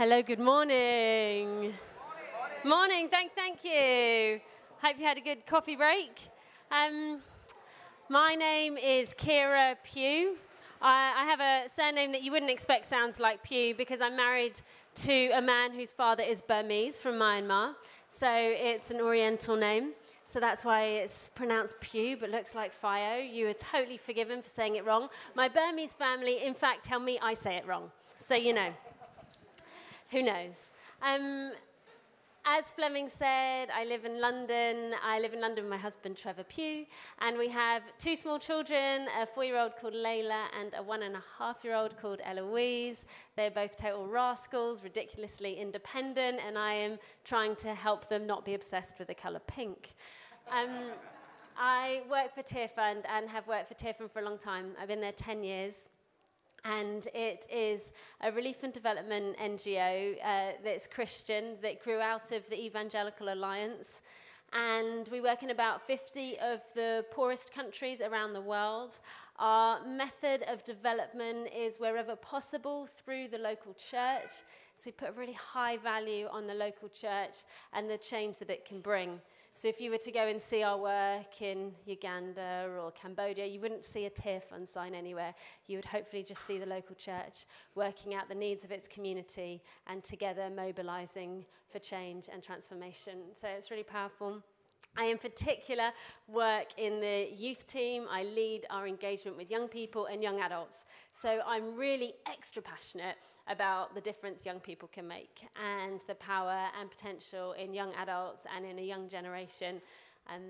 Hello, good morning. Morning, morning. thank, thank you. Hope you had a good coffee break. Um, my name is Kira Pugh. I, I have a surname that you wouldn't expect sounds like Pugh because I'm married to a man whose father is Burmese from Myanmar. So it's an Oriental name. So that's why it's pronounced Pew, but looks like Fio. You are totally forgiven for saying it wrong. My Burmese family, in fact, tell me I say it wrong. So you know. Who knows? Um, as Fleming said, I live in London. I live in London with my husband, Trevor Pugh, and we have two small children a four year old called Layla and a one and a half year old called Eloise. They're both total rascals, ridiculously independent, and I am trying to help them not be obsessed with the colour pink. Um, I work for Tearfund and have worked for Tearfund for a long time. I've been there 10 years and it is a relief and development NGO uh, that's Christian that grew out of the Evangelical Alliance. And we work in about 50 of the poorest countries around the world. Our method of development is wherever possible through the local church. So we put a really high value on the local church and the change that it can bring. So if you were to go and see our work in Uganda or Cambodia, you wouldn't see a Tearfund sign anywhere. You would hopefully just see the local church working out the needs of its community and together mobilizing for change and transformation. So it's really powerful. I, in particular, work in the youth team. I lead our engagement with young people and young adults. So I'm really extra passionate about the difference young people can make and the power and potential in young adults and in a young generation. Um,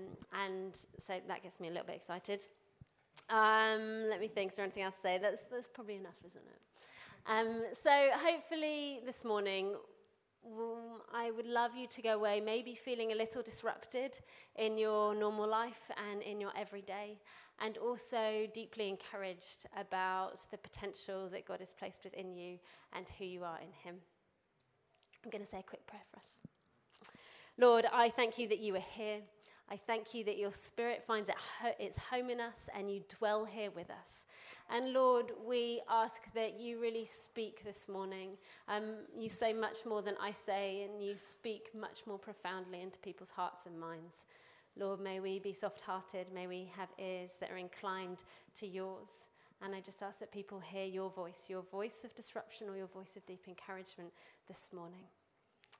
and so that gets me a little bit excited. Um, let me think, is there anything else to say? That's, that's probably enough, isn't it? Um, so hopefully this morning Um, I would love you to go away, maybe feeling a little disrupted in your normal life and in your everyday, and also deeply encouraged about the potential that God has placed within you and who you are in Him. I'm going to say a quick prayer for us. Lord, I thank you that you are here. I thank you that your spirit finds its home in us and you dwell here with us. And Lord, we ask that you really speak this morning. Um, you say much more than I say, and you speak much more profoundly into people's hearts and minds. Lord, may we be soft hearted. May we have ears that are inclined to yours. And I just ask that people hear your voice, your voice of disruption or your voice of deep encouragement this morning.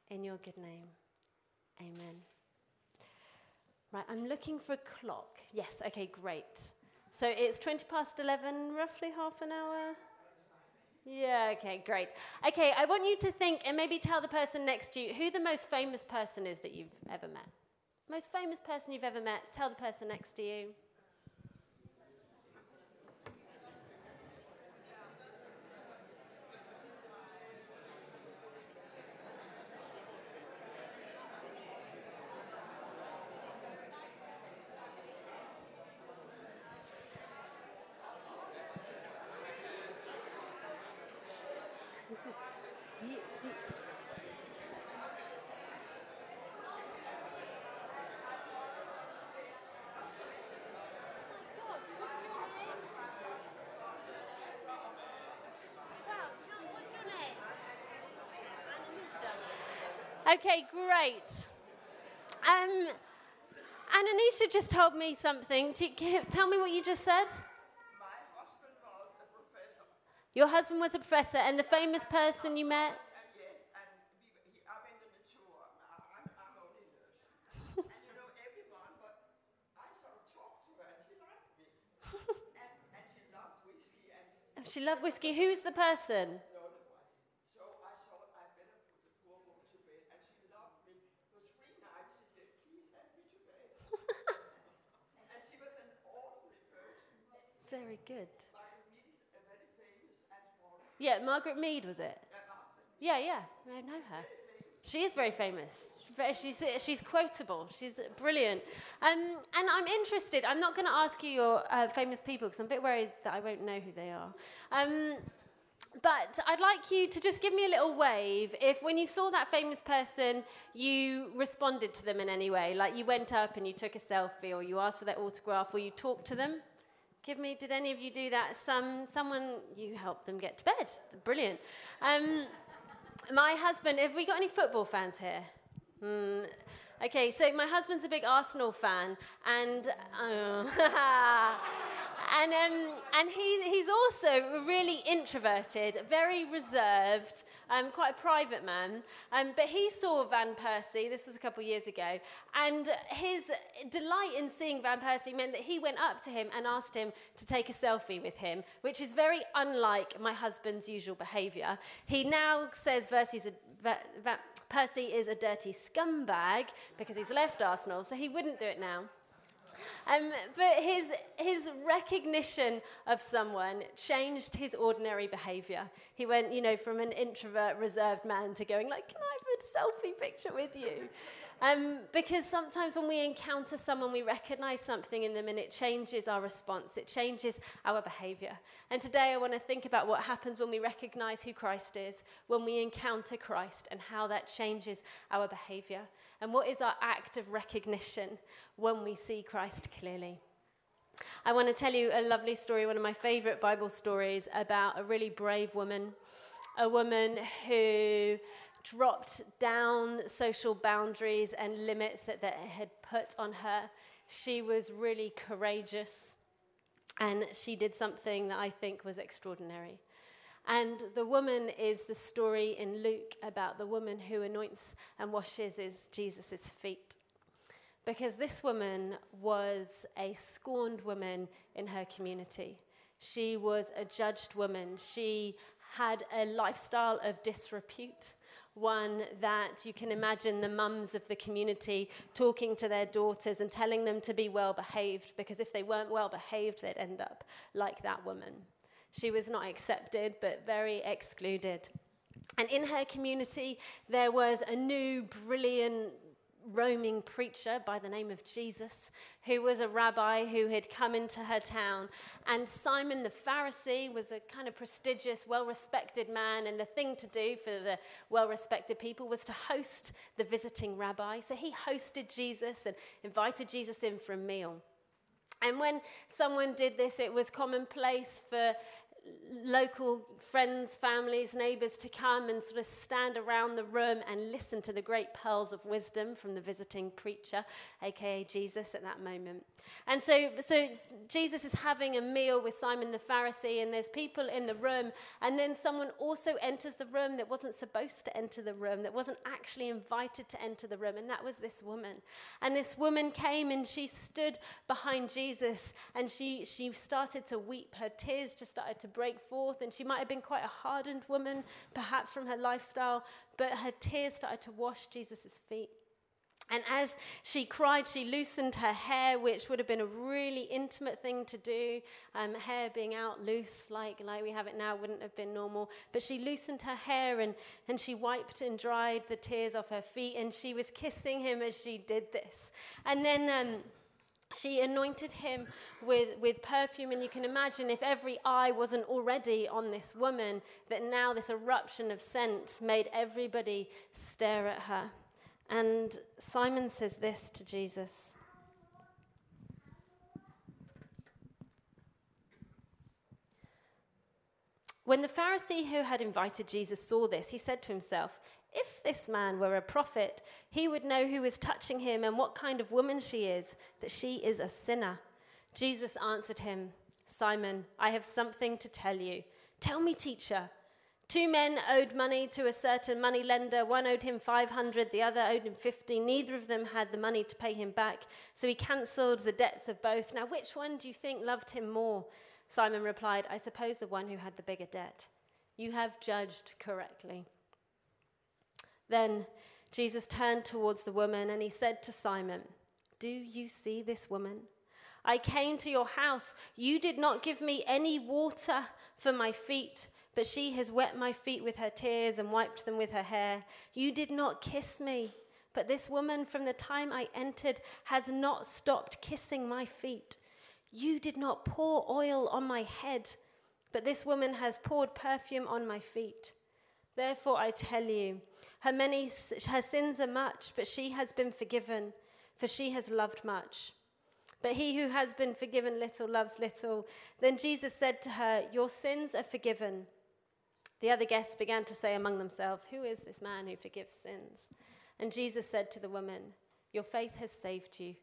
In your good name, amen. Right, I'm looking for a clock. Yes, okay, great. So it's 20 past 11, roughly half an hour? Yeah, okay, great. Okay, I want you to think and maybe tell the person next to you who the most famous person is that you've ever met. Most famous person you've ever met, tell the person next to you. Okay, great. Um, and Anisha just told me something. Tell me what you just said. Your husband was a professor, and the famous person you met? Yes, and he I've been the mature. I I'm I'm only nurse. And you know everyone, but I sort of talked to her and she liked me. And and she loved whiskey and she loved whiskey. Who's the person? Very good. Yeah, Margaret Mead was it? Yeah, yeah, I know her. She is very famous. She's, she's quotable. She's brilliant. Um, and I'm interested. I'm not going to ask you your uh, famous people because I'm a bit worried that I won't know who they are. Um, but I'd like you to just give me a little wave if, when you saw that famous person, you responded to them in any way. Like you went up and you took a selfie, or you asked for their autograph, or you talked to them. Give me, did any of you do that? Some, someone, you helped them get to bed. Brilliant. Um, my husband, have we got any football fans here? Mm, okay, so my husband's a big Arsenal fan, and. Uh, and um, and he, he's also really introverted, very reserved, um, quite a private man. Um, but he saw Van Persie, this was a couple of years ago, and his delight in seeing Van Persie meant that he went up to him and asked him to take a selfie with him, which is very unlike my husband's usual behaviour. He now says Versi's a, Va- Persie is a dirty scumbag because he's left Arsenal, so he wouldn't do it now. Um, but his, his recognition of someone changed his ordinary behavior. He went, you know, from an introvert, reserved man to going like, can I have a selfie picture with you? Um, because sometimes when we encounter someone, we recognize something in them and it changes our response, it changes our behavior. And today I want to think about what happens when we recognize who Christ is, when we encounter Christ, and how that changes our behavior. And what is our act of recognition when we see Christ clearly? I want to tell you a lovely story, one of my favorite Bible stories about a really brave woman, a woman who dropped down social boundaries and limits that they had put on her. She was really courageous and she did something that I think was extraordinary. And the woman is the story in Luke about the woman who anoints and washes Jesus' feet. Because this woman was a scorned woman in her community. She was a judged woman. She had a lifestyle of disrepute, one that you can imagine the mums of the community talking to their daughters and telling them to be well behaved, because if they weren't well behaved, they'd end up like that woman. She was not accepted, but very excluded. And in her community, there was a new, brilliant, roaming preacher by the name of Jesus, who was a rabbi who had come into her town. And Simon the Pharisee was a kind of prestigious, well respected man. And the thing to do for the well respected people was to host the visiting rabbi. So he hosted Jesus and invited Jesus in for a meal. And when someone did this, it was commonplace for local friends, families, neighbors to come and sort of stand around the room and listen to the great pearls of wisdom from the visiting preacher, aka Jesus, at that moment. And so, so Jesus is having a meal with Simon the Pharisee, and there's people in the room, and then someone also enters the room that wasn't supposed to enter the room, that wasn't actually invited to enter the room, and that was this woman. And this woman came and she stood behind Jesus, and she, she started to weep. Her tears just started to break forth, and she might have been quite a hardened woman, perhaps from her lifestyle, but her tears started to wash Jesus' feet. And as she cried, she loosened her hair, which would have been a really intimate thing to do. Um, hair being out loose, like, like we have it now, wouldn't have been normal. But she loosened her hair and, and she wiped and dried the tears off her feet, and she was kissing him as she did this. And then. Um, she anointed him with, with perfume, and you can imagine if every eye wasn't already on this woman, that now this eruption of scent made everybody stare at her. And Simon says this to Jesus. When the Pharisee who had invited Jesus saw this, he said to himself, if this man were a prophet, he would know who is touching him and what kind of woman she is, that she is a sinner. Jesus answered him, Simon, I have something to tell you. Tell me, teacher. Two men owed money to a certain money lender. One owed him 500, the other owed him 50. Neither of them had the money to pay him back, so he cancelled the debts of both. Now, which one do you think loved him more? Simon replied, I suppose the one who had the bigger debt. You have judged correctly. Then Jesus turned towards the woman and he said to Simon, Do you see this woman? I came to your house. You did not give me any water for my feet, but she has wet my feet with her tears and wiped them with her hair. You did not kiss me, but this woman from the time I entered has not stopped kissing my feet. You did not pour oil on my head, but this woman has poured perfume on my feet. Therefore, I tell you, her, many, her sins are much, but she has been forgiven, for she has loved much. But he who has been forgiven little loves little. Then Jesus said to her, Your sins are forgiven. The other guests began to say among themselves, Who is this man who forgives sins? And Jesus said to the woman, Your faith has saved you.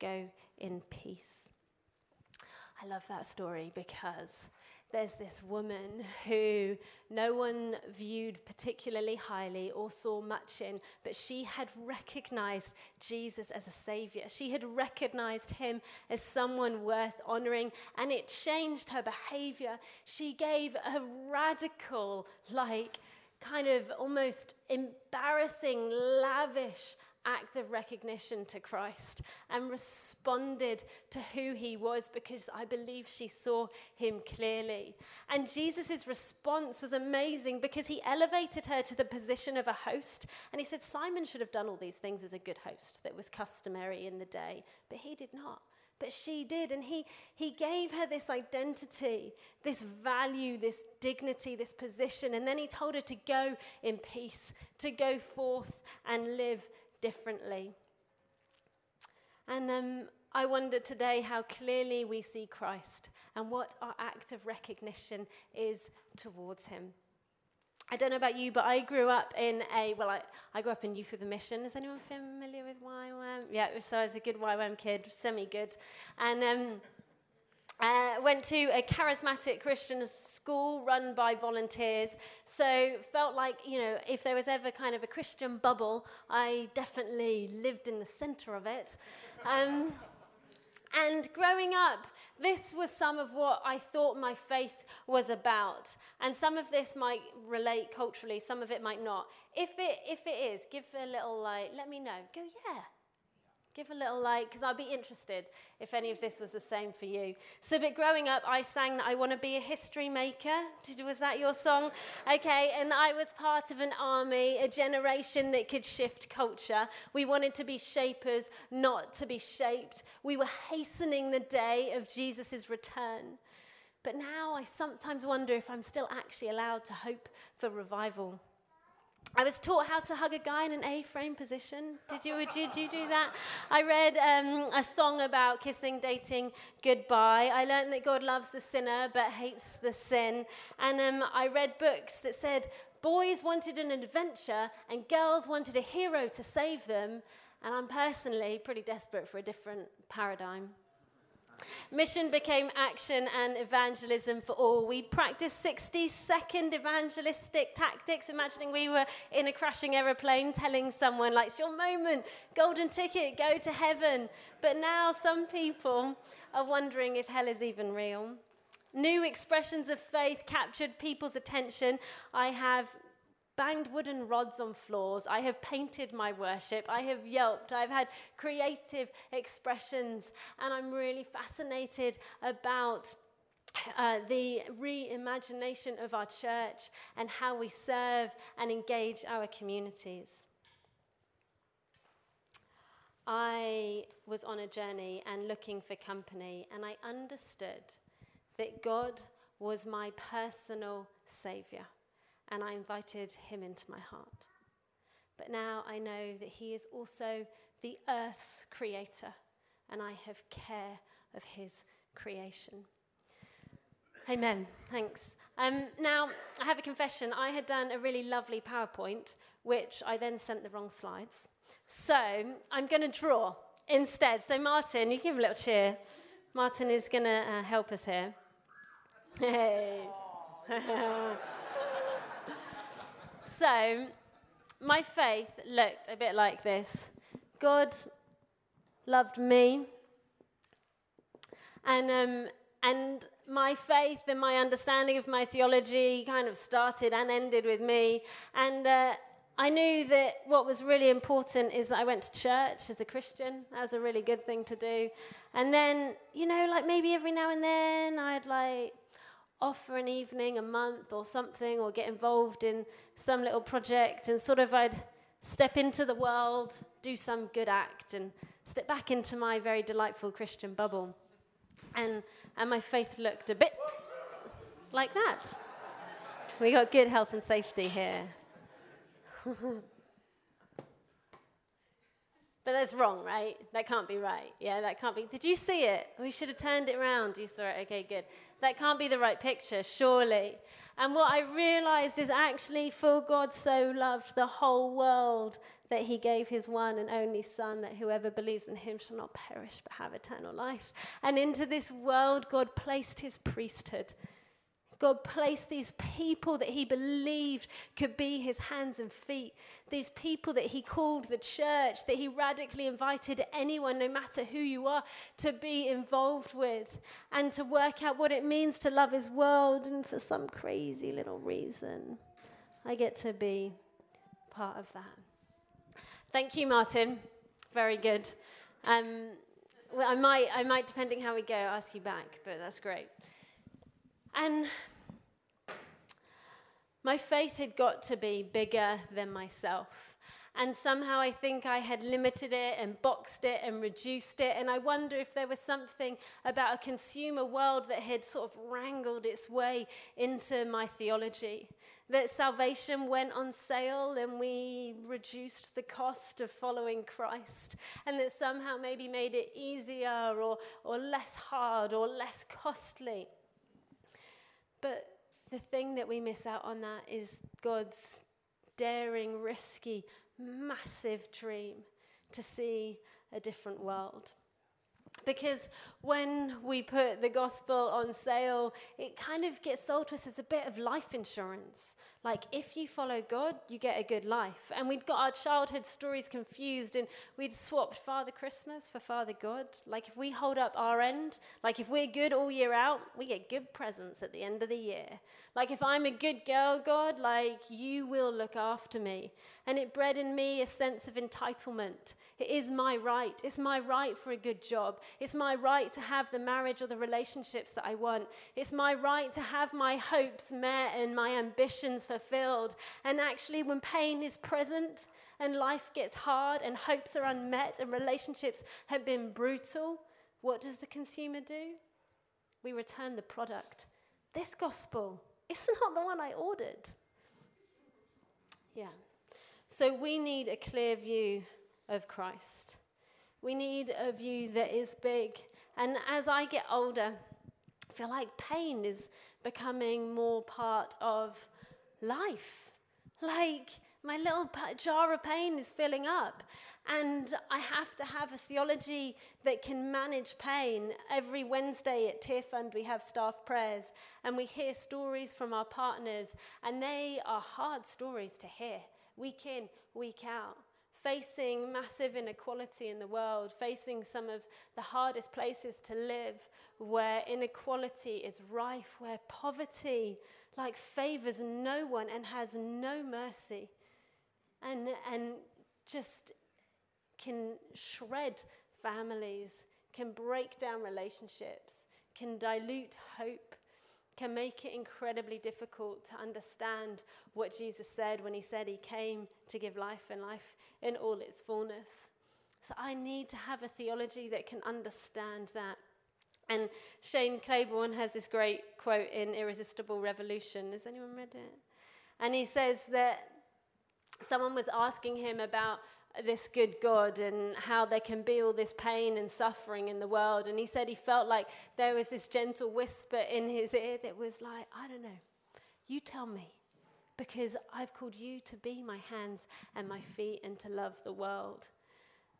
Go in peace. I love that story because there's this woman who no one viewed particularly highly or saw much in, but she had recognized Jesus as a savior. She had recognized him as someone worth honoring, and it changed her behavior. She gave a radical, like, kind of almost embarrassing, lavish act of recognition to Christ and responded to who he was because I believe she saw him clearly. And Jesus' response was amazing because he elevated her to the position of a host. And he said, Simon should have done all these things as a good host that was customary in the day, but he did not. But she did. And he, he gave her this identity, this value, this dignity, this position. And then he told her to go in peace, to go forth and live differently. And um, I wonder today how clearly we see Christ and what our act of recognition is towards him. I don't know about you, but I grew up in a, well, I, I grew up in Youth with a Mission. Is anyone familiar with YWAM? Yeah, so I was a good YWAM kid, semi good. And um, uh, went to a charismatic Christian school run by volunteers. So felt like, you know, if there was ever kind of a Christian bubble, I definitely lived in the center of it. Um, and growing up, this was some of what I thought my faith was about. And some of this might relate culturally, some of it might not. If it, if it is, give a little like, let me know. Go, yeah, Give a little like, because I'd be interested if any of this was the same for you. So, but growing up, I sang that I want to be a history maker. Did, was that your song? Okay, and I was part of an army, a generation that could shift culture. We wanted to be shapers, not to be shaped. We were hastening the day of Jesus' return. But now I sometimes wonder if I'm still actually allowed to hope for revival. I was taught how to hug a guy in an A-frame position. Did you, did you, did you do that? I read um, a song about kissing, dating, goodbye. I learned that God loves the sinner but hates the sin. And um, I read books that said boys wanted an adventure and girls wanted a hero to save them. And I'm personally pretty desperate for a different paradigm. Mission became action and evangelism for all. We practiced 60 second evangelistic tactics, imagining we were in a crashing aeroplane telling someone, like, it's your moment, golden ticket, go to heaven. But now some people are wondering if hell is even real. New expressions of faith captured people's attention. I have banged wooden rods on floors. I have painted my worship. I have yelped. I've had creative expressions. And I'm really fascinated about uh, the reimagination of our church and how we serve and engage our communities. I was on a journey and looking for company, and I understood that God was my personal savior and I invited him into my heart. But now I know that he is also the earth's creator, and I have care of his creation. Amen. Thanks. Um, now, I have a confession. I had done a really lovely PowerPoint, which I then sent the wrong slides. So I'm going to draw instead. So, Martin, you give a little cheer. Martin is going to uh, help us here. Hey. So, my faith looked a bit like this God loved me, and, um, and my faith and my understanding of my theology kind of started and ended with me. And uh, I knew that what was really important is that I went to church as a Christian. That was a really good thing to do. And then, you know, like maybe every now and then I'd like off for an evening, a month or something, or get involved in some little project, and sort of I'd step into the world, do some good act, and step back into my very delightful Christian bubble. And, and my faith looked a bit like that. We got good health and safety here. But that's wrong, right? That can't be right. Yeah, that can't be. Did you see it? We should have turned it around. You saw it? Okay, good. That can't be the right picture, surely. And what I realized is actually, for God so loved the whole world that he gave his one and only Son, that whoever believes in him shall not perish but have eternal life. And into this world, God placed his priesthood. God placed these people that he believed could be his hands and feet, these people that he called the church, that he radically invited anyone, no matter who you are, to be involved with and to work out what it means to love his world. And for some crazy little reason, I get to be part of that. Thank you, Martin. Very good. Um, well, I might, I might, depending how we go, ask you back, but that's great. And my faith had got to be bigger than myself. And somehow I think I had limited it and boxed it and reduced it. And I wonder if there was something about a consumer world that had sort of wrangled its way into my theology. That salvation went on sale and we reduced the cost of following Christ. And that somehow maybe made it easier or, or less hard or less costly. But the thing that we miss out on that is God's daring, risky, massive dream to see a different world. Because when we put the gospel on sale, it kind of gets sold to us as a bit of life insurance. Like, if you follow God, you get a good life. And we'd got our childhood stories confused and we'd swapped Father Christmas for Father God. Like, if we hold up our end, like, if we're good all year out, we get good presents at the end of the year. Like, if I'm a good girl, God, like, you will look after me. And it bred in me a sense of entitlement. It is my right. It's my right for a good job. It's my right to have the marriage or the relationships that I want. It's my right to have my hopes met and my ambitions fulfilled. And actually, when pain is present and life gets hard and hopes are unmet and relationships have been brutal, what does the consumer do? We return the product. This gospel, it's not the one I ordered. Yeah. So we need a clear view of Christ. We need a view that is big. And as I get older, I feel like pain is becoming more part of life. Like my little jar of pain is filling up. And I have to have a theology that can manage pain. Every Wednesday at Tearfund, we have staff prayers, and we hear stories from our partners, and they are hard stories to hear, week in, week out facing massive inequality in the world, facing some of the hardest places to live where inequality is rife, where poverty like favors no one and has no mercy and, and just can shred families, can break down relationships, can dilute hope, can make it incredibly difficult to understand what Jesus said when he said he came to give life and life in all its fullness. So I need to have a theology that can understand that. And Shane Claiborne has this great quote in Irresistible Revolution. Has anyone read it? And he says that someone was asking him about this good God and how there can be all this pain and suffering in the world. And he said he felt like there was this gentle whisper in his ear that was like, I don't know, you tell me, because I've called you to be my hands and my feet and to love the world.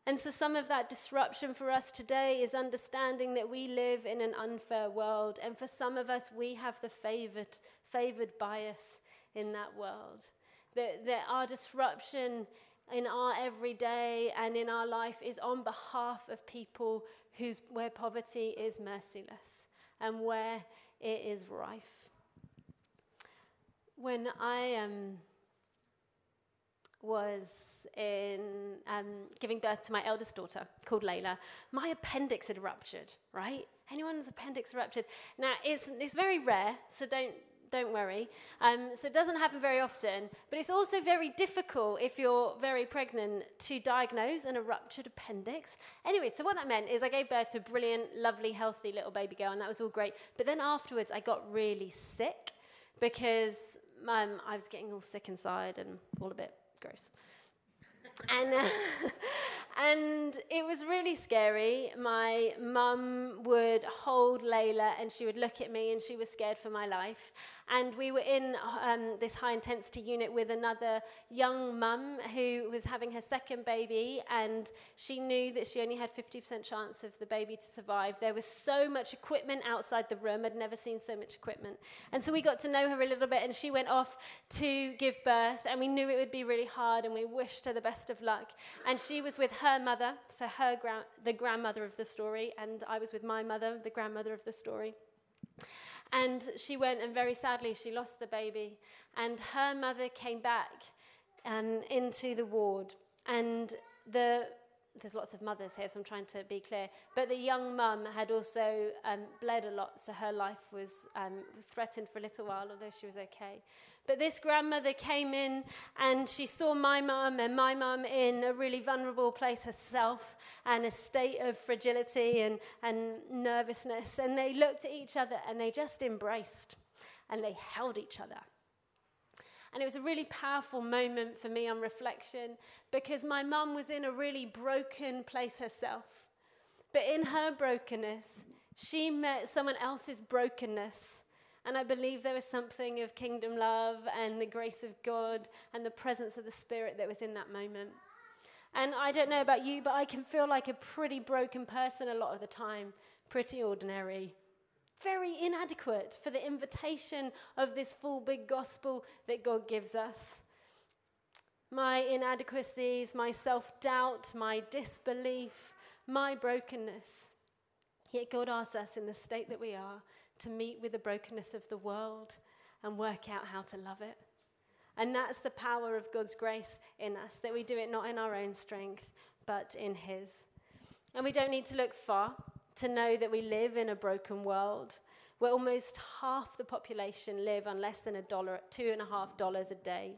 And so, some of that disruption for us today is understanding that we live in an unfair world. And for some of us, we have the favored, favored bias in that world. That, that our disruption in our everyday and in our life is on behalf of people whose, where poverty is merciless and where it is rife. When I um, was in um, giving birth to my eldest daughter called Layla, my appendix had ruptured, right? Anyone's appendix ruptured? Now, it's, it's very rare, so don't don't worry. Um, so it doesn't happen very often, but it's also very difficult if you're very pregnant to diagnose an ruptured appendix. Anyway, so what that meant is I gave birth to a brilliant, lovely, healthy little baby girl, and that was all great. But then afterwards, I got really sick because um, I was getting all sick inside and all a bit gross. and, uh, and it was really scary. My mum would hold Layla and she would look at me and she was scared for my life. And we were in um, this high intensity unit with another young mum who was having her second baby, and she knew that she only had 50% chance of the baby to survive. There was so much equipment outside the room, I'd never seen so much equipment. And so we got to know her a little bit, and she went off to give birth, and we knew it would be really hard, and we wished her the best of luck. And she was with her mother, so her gra- the grandmother of the story, and I was with my mother, the grandmother of the story. And she went, and very sadly, she lost the baby. And her mother came back um, into the ward. And the there's lots of mothers here, so I'm trying to be clear. But the young mum had also um, bled a lot, so her life was um, threatened for a little while, although she was okay. But this grandmother came in and she saw my mum and my mum in a really vulnerable place herself and a state of fragility and, and nervousness. And they looked at each other and they just embraced and they held each other. And it was a really powerful moment for me on reflection because my mum was in a really broken place herself. But in her brokenness, she met someone else's brokenness and I believe there was something of kingdom love and the grace of God and the presence of the Spirit that was in that moment. And I don't know about you, but I can feel like a pretty broken person a lot of the time, pretty ordinary, very inadequate for the invitation of this full big gospel that God gives us. My inadequacies, my self doubt, my disbelief, my brokenness. Yet God asks us in the state that we are to meet with the brokenness of the world and work out how to love it. And that's the power of God's grace in us, that we do it not in our own strength, but in His. And we don't need to look far to know that we live in a broken world where almost half the population live on less than a dollar, two and a half dollars a day,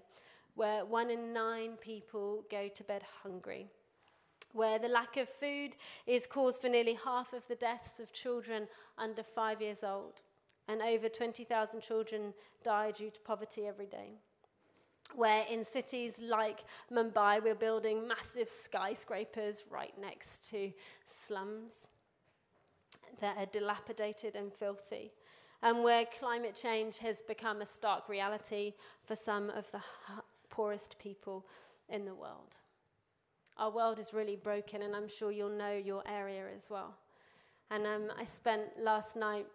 where one in nine people go to bed hungry where the lack of food is cause for nearly half of the deaths of children under five years old, and over 20,000 children die due to poverty every day. Where in cities like Mumbai, we're building massive skyscrapers right next to slums that are dilapidated and filthy, and where climate change has become a stark reality for some of the poorest people in the world. Our world is really broken, and I'm sure you'll know your area as well. And um, I spent last night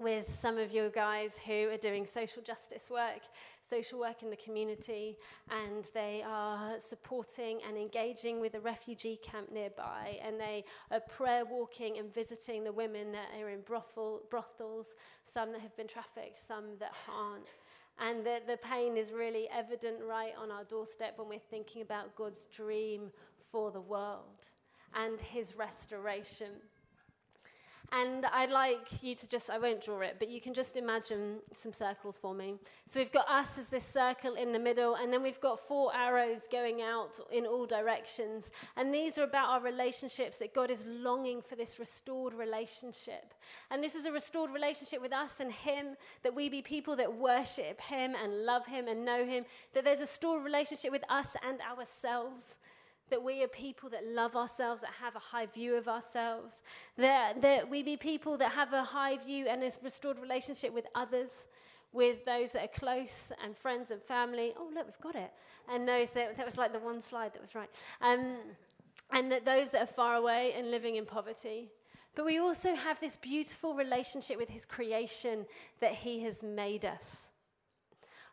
with some of you guys who are doing social justice work, social work in the community, and they are supporting and engaging with a refugee camp nearby, and they are prayer walking and visiting the women that are in brothel, brothels, some that have been trafficked, some that aren't. And the, the pain is really evident right on our doorstep when we're thinking about God's dream for the world and his restoration. And I'd like you to just, I won't draw it, but you can just imagine some circles for me. So we've got us as this circle in the middle, and then we've got four arrows going out in all directions. And these are about our relationships, that God is longing for this restored relationship. And this is a restored relationship with us and Him, that we be people that worship Him and love Him and know Him, that there's a restored relationship with us and ourselves that we are people that love ourselves, that have a high view of ourselves, that, that we be people that have a high view and a restored relationship with others, with those that are close and friends and family. Oh, look, we've got it. And those that, that was like the one slide that was right. Um, and that those that are far away and living in poverty. But we also have this beautiful relationship with His creation that He has made us.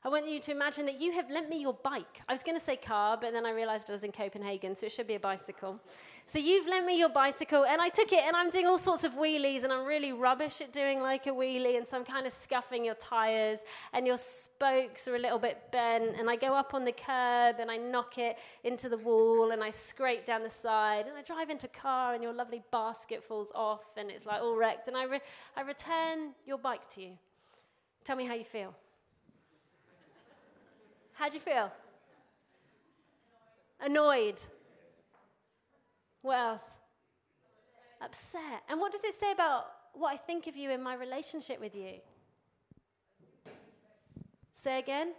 I want you to imagine that you have lent me your bike. I was going to say car, but then I realized I was in Copenhagen, so it should be a bicycle. So you've lent me your bicycle, and I took it, and I'm doing all sorts of wheelies, and I'm really rubbish at doing like a wheelie, and so I'm kind of scuffing your tires, and your spokes are a little bit bent, and I go up on the curb, and I knock it into the wall, and I scrape down the side, and I drive into car, and your lovely basket falls off, and it's like all wrecked, and I, re- I return your bike to you. Tell me how you feel. How'd you feel? Annoyed. What else? Upset. And what does it say about what I think of you in my relationship with you? Say again?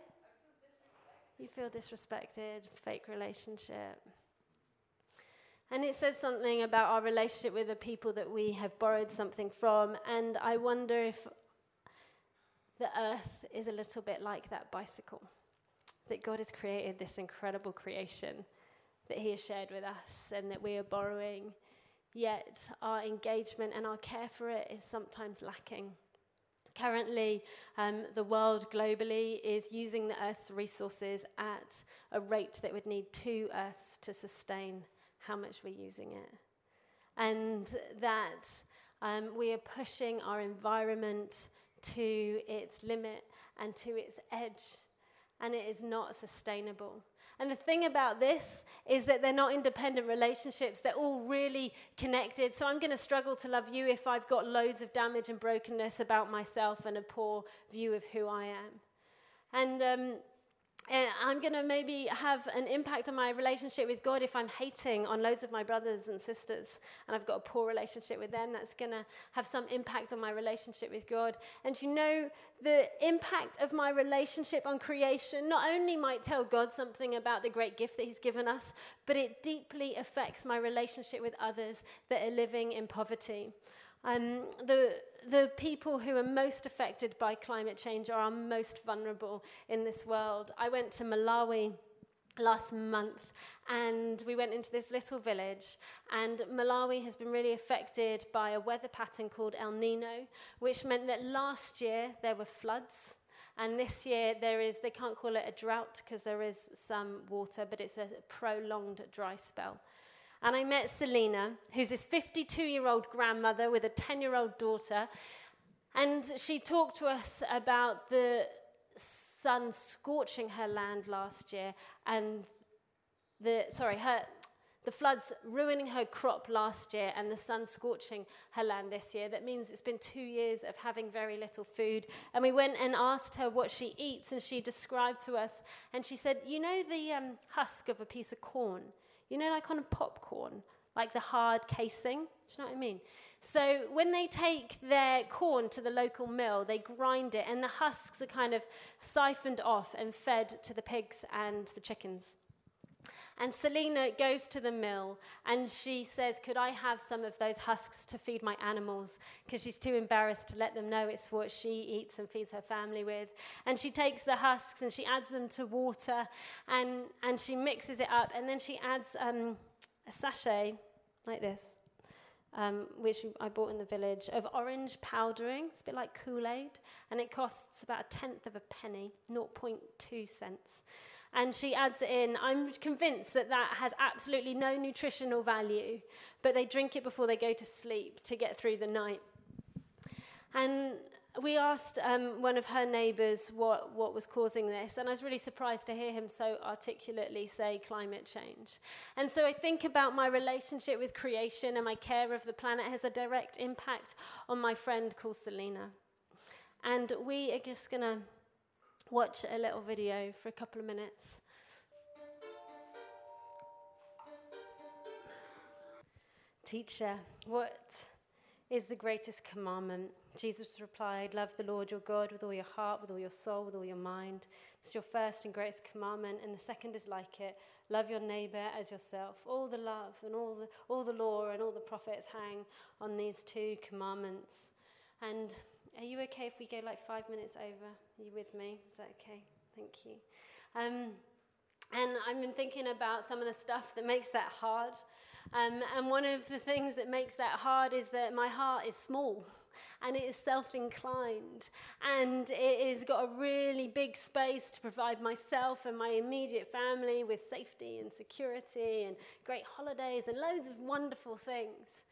You feel disrespected, fake relationship. And it says something about our relationship with the people that we have borrowed something from. And I wonder if the earth is a little bit like that bicycle. That God has created this incredible creation that He has shared with us and that we are borrowing, yet our engagement and our care for it is sometimes lacking. Currently, um, the world globally is using the Earth's resources at a rate that would need two Earths to sustain how much we're using it. And that um, we are pushing our environment to its limit and to its edge, and it is not sustainable. And the thing about this is that they're not independent relationships, they're all really connected. So I'm going to struggle to love you if I've got loads of damage and brokenness about myself and a poor view of who I am. And um, Uh, I'm going to maybe have an impact on my relationship with God if I'm hating on loads of my brothers and sisters and I've got a poor relationship with them. That's going to have some impact on my relationship with God. And you know, the impact of my relationship on creation not only might tell God something about the great gift that He's given us, but it deeply affects my relationship with others that are living in poverty. Um, the, the people who are most affected by climate change are our most vulnerable in this world. I went to Malawi last month and we went into this little village and Malawi has been really affected by a weather pattern called El Nino which meant that last year there were floods and this year there is they can't call it a drought because there is some water but it's a prolonged dry spell and I met Selena, who's this 52 year old grandmother with a 10 year old daughter. And she talked to us about the sun scorching her land last year and the, sorry, her, the floods ruining her crop last year and the sun scorching her land this year. That means it's been two years of having very little food. And we went and asked her what she eats, and she described to us, and she said, You know the um, husk of a piece of corn? You know, like on a popcorn, like the hard casing. Do you know what I mean? So when they take their corn to the local mill, they grind it, and the husks are kind of siphoned off and fed to the pigs and the chickens. And Selena goes to the mill and she says, Could I have some of those husks to feed my animals? Because she's too embarrassed to let them know it's what she eats and feeds her family with. And she takes the husks and she adds them to water and, and she mixes it up. And then she adds um, a sachet like this. Um, which I bought in the village, of orange powdering. It's a bit like Kool Aid, and it costs about a tenth of a penny, 0.2 cents and she adds in. I'm convinced that that has absolutely no nutritional value, but they drink it before they go to sleep to get through the night. And we asked um, one of her neighbours what, what was causing this, and I was really surprised to hear him so articulately say climate change. And so I think about my relationship with creation and my care of the planet has a direct impact on my friend called Selena. And we are just going to watch a little video for a couple of minutes. Teacher, what is the greatest commandment? Jesus replied, Love the Lord your God with all your heart, with all your soul, with all your mind. It's your first and greatest commandment, and the second is like it. Love your neighbor as yourself. All the love and all the, all the law and all the prophets hang on these two commandments. And are you okay if we go like five minutes over? Are you with me? Is that okay? Thank you. Um, and I've been thinking about some of the stuff that makes that hard. Um, and one of the things that makes that hard is that my heart is small and it is self inclined. And it has got a really big space to provide myself and my immediate family with safety and security and great holidays and loads of wonderful things.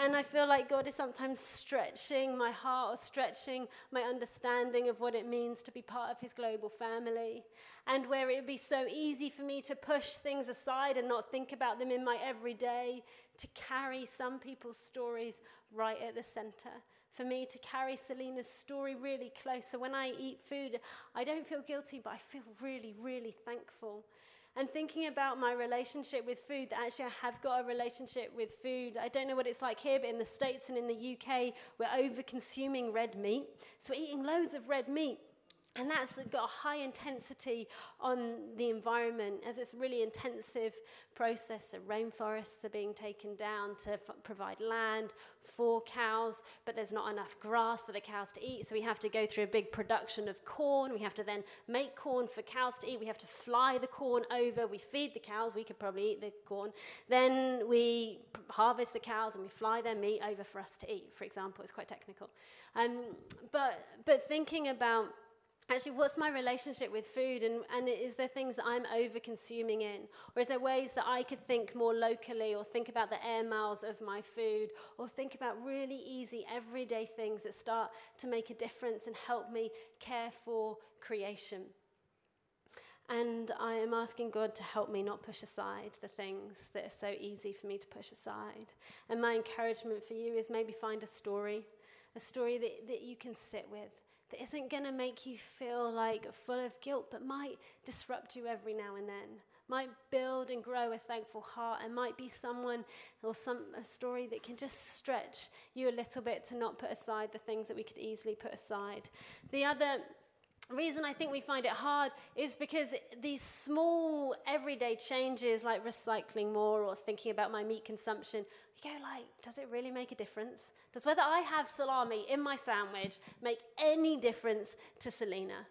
And I feel like God is sometimes stretching my heart or stretching my understanding of what it means to be part of His global family. And where it would be so easy for me to push things aside and not think about them in my everyday, to carry some people's stories right at the center. For me to carry Selena's story really close. So when I eat food, I don't feel guilty, but I feel really, really thankful and thinking about my relationship with food, that actually I have got a relationship with food. I don't know what it's like here, but in the States and in the UK, we're over consuming red meat. So we're eating loads of red meat. And that's got a high intensity on the environment as it's a really intensive process. The rainforests are being taken down to f- provide land for cows, but there's not enough grass for the cows to eat. So we have to go through a big production of corn. We have to then make corn for cows to eat. We have to fly the corn over. We feed the cows. We could probably eat the corn. Then we p- harvest the cows and we fly their meat over for us to eat, for example. It's quite technical. Um, but, but thinking about actually what's my relationship with food? And, and is there things that i'm over consuming in? Or is there ways that i could think more locally or think about the air miles of my food? Or think about really easy everyday things that start to make a difference and help me care for creation? And I am asking God to help me not push aside the things that are so easy for me to push aside. And my encouragement for you is maybe find a story, a story that, that you can sit with, that isn't going to make you feel like full of guilt, but might disrupt you every now and then. Might build and grow a thankful heart, and might be someone or some a story that can just stretch you a little bit to not put aside the things that we could easily put aside. The other reason I think we find it hard is because these small everyday changes, like recycling more or thinking about my meat consumption, you go like, does it really make a difference? Does whether I have salami in my sandwich make any difference to Selena?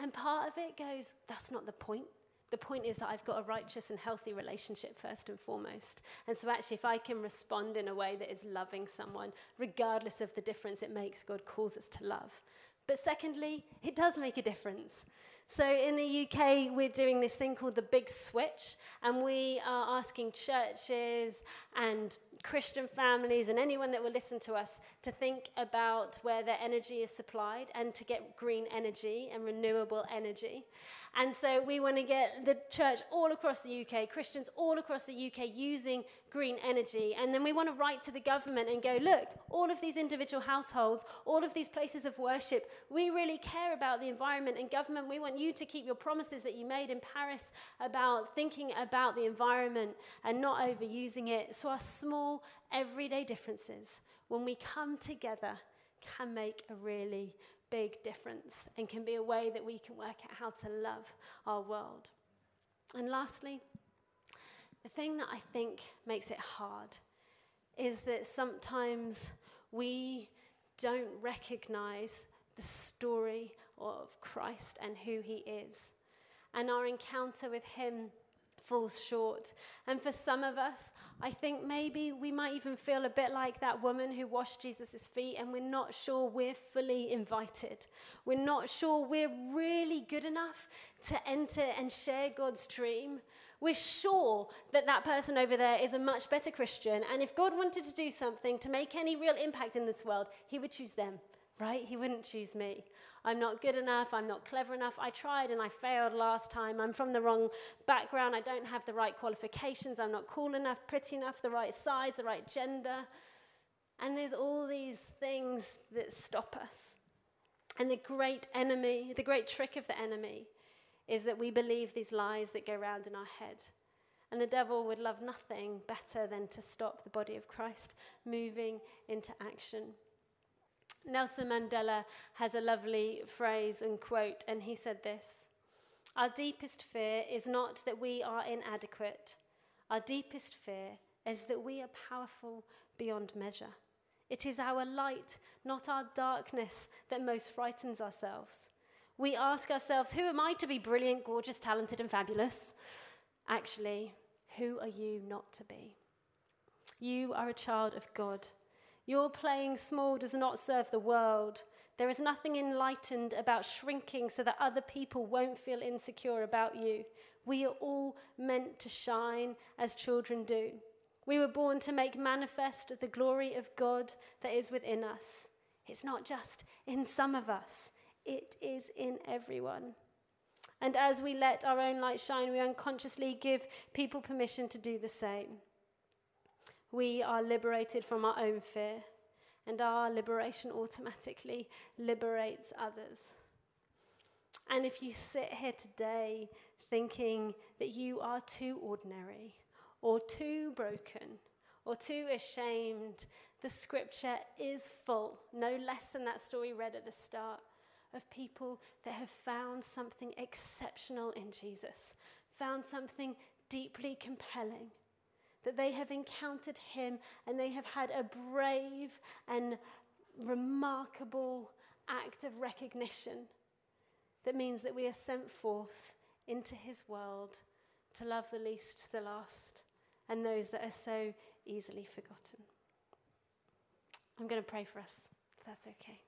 And part of it goes, that's not the point. The point is that I've got a righteous and healthy relationship first and foremost. And so, actually, if I can respond in a way that is loving someone, regardless of the difference it makes, God calls us to love. But secondly, it does make a difference. So in the UK, we're doing this thing called the Big Switch, and we are asking churches and Christian families and anyone that will listen to us to think about where their energy is supplied and to get green energy and renewable energy. And so we want to get the church all across the UK, Christians all across the UK using green energy. And then we want to write to the government and go, look, all of these individual households, all of these places of worship, we really care about the environment. And government, we want you to keep your promises that you made in Paris about thinking about the environment and not overusing it. So our small, everyday differences, when we come together, can make a really big difference and can be a way that we can work out how to love our world. And lastly, the thing that I think makes it hard is that sometimes we don't recognize the story of Christ and who he is. And our encounter with him falls short. And for some of us, I think maybe we might even feel a bit like that woman who washed Jesus' feet, and we're not sure we're fully invited. We're not sure we're really good enough to enter and share God's dream. We're sure that that person over there is a much better Christian, and if God wanted to do something to make any real impact in this world, He would choose them, right? He wouldn't choose me. I'm not good enough, I'm not clever enough, I tried and I failed last time, I'm from the wrong background, I don't have the right qualifications, I'm not cool enough, pretty enough, the right size, the right gender. And there's all these things that stop us. And the great enemy, the great trick of the enemy, is that we believe these lies that go around in our head. And the devil would love nothing better than to stop the body of Christ moving into action. Nelson Mandela has a lovely phrase and quote, and he said this Our deepest fear is not that we are inadequate, our deepest fear is that we are powerful beyond measure. It is our light, not our darkness, that most frightens ourselves. We ask ourselves, Who am I to be brilliant, gorgeous, talented, and fabulous? Actually, who are you not to be? You are a child of God. Your playing small does not serve the world. There is nothing enlightened about shrinking so that other people won't feel insecure about you. We are all meant to shine as children do. We were born to make manifest the glory of God that is within us. It's not just in some of us, it is in everyone. And as we let our own light shine, we unconsciously give people permission to do the same we are liberated from our own fear, and our liberation automatically liberates others. And if you sit here today thinking that you are too ordinary, or too broken, or too ashamed, the scripture is full, no less than that story read at the start, of people that have found something exceptional in Jesus, found something deeply compelling, that they have encountered him and they have had a brave and remarkable act of recognition that means that we are sent forth into his world to love the least, the last, and those that are so easily forgotten. I'm going to pray for us, if that's okay.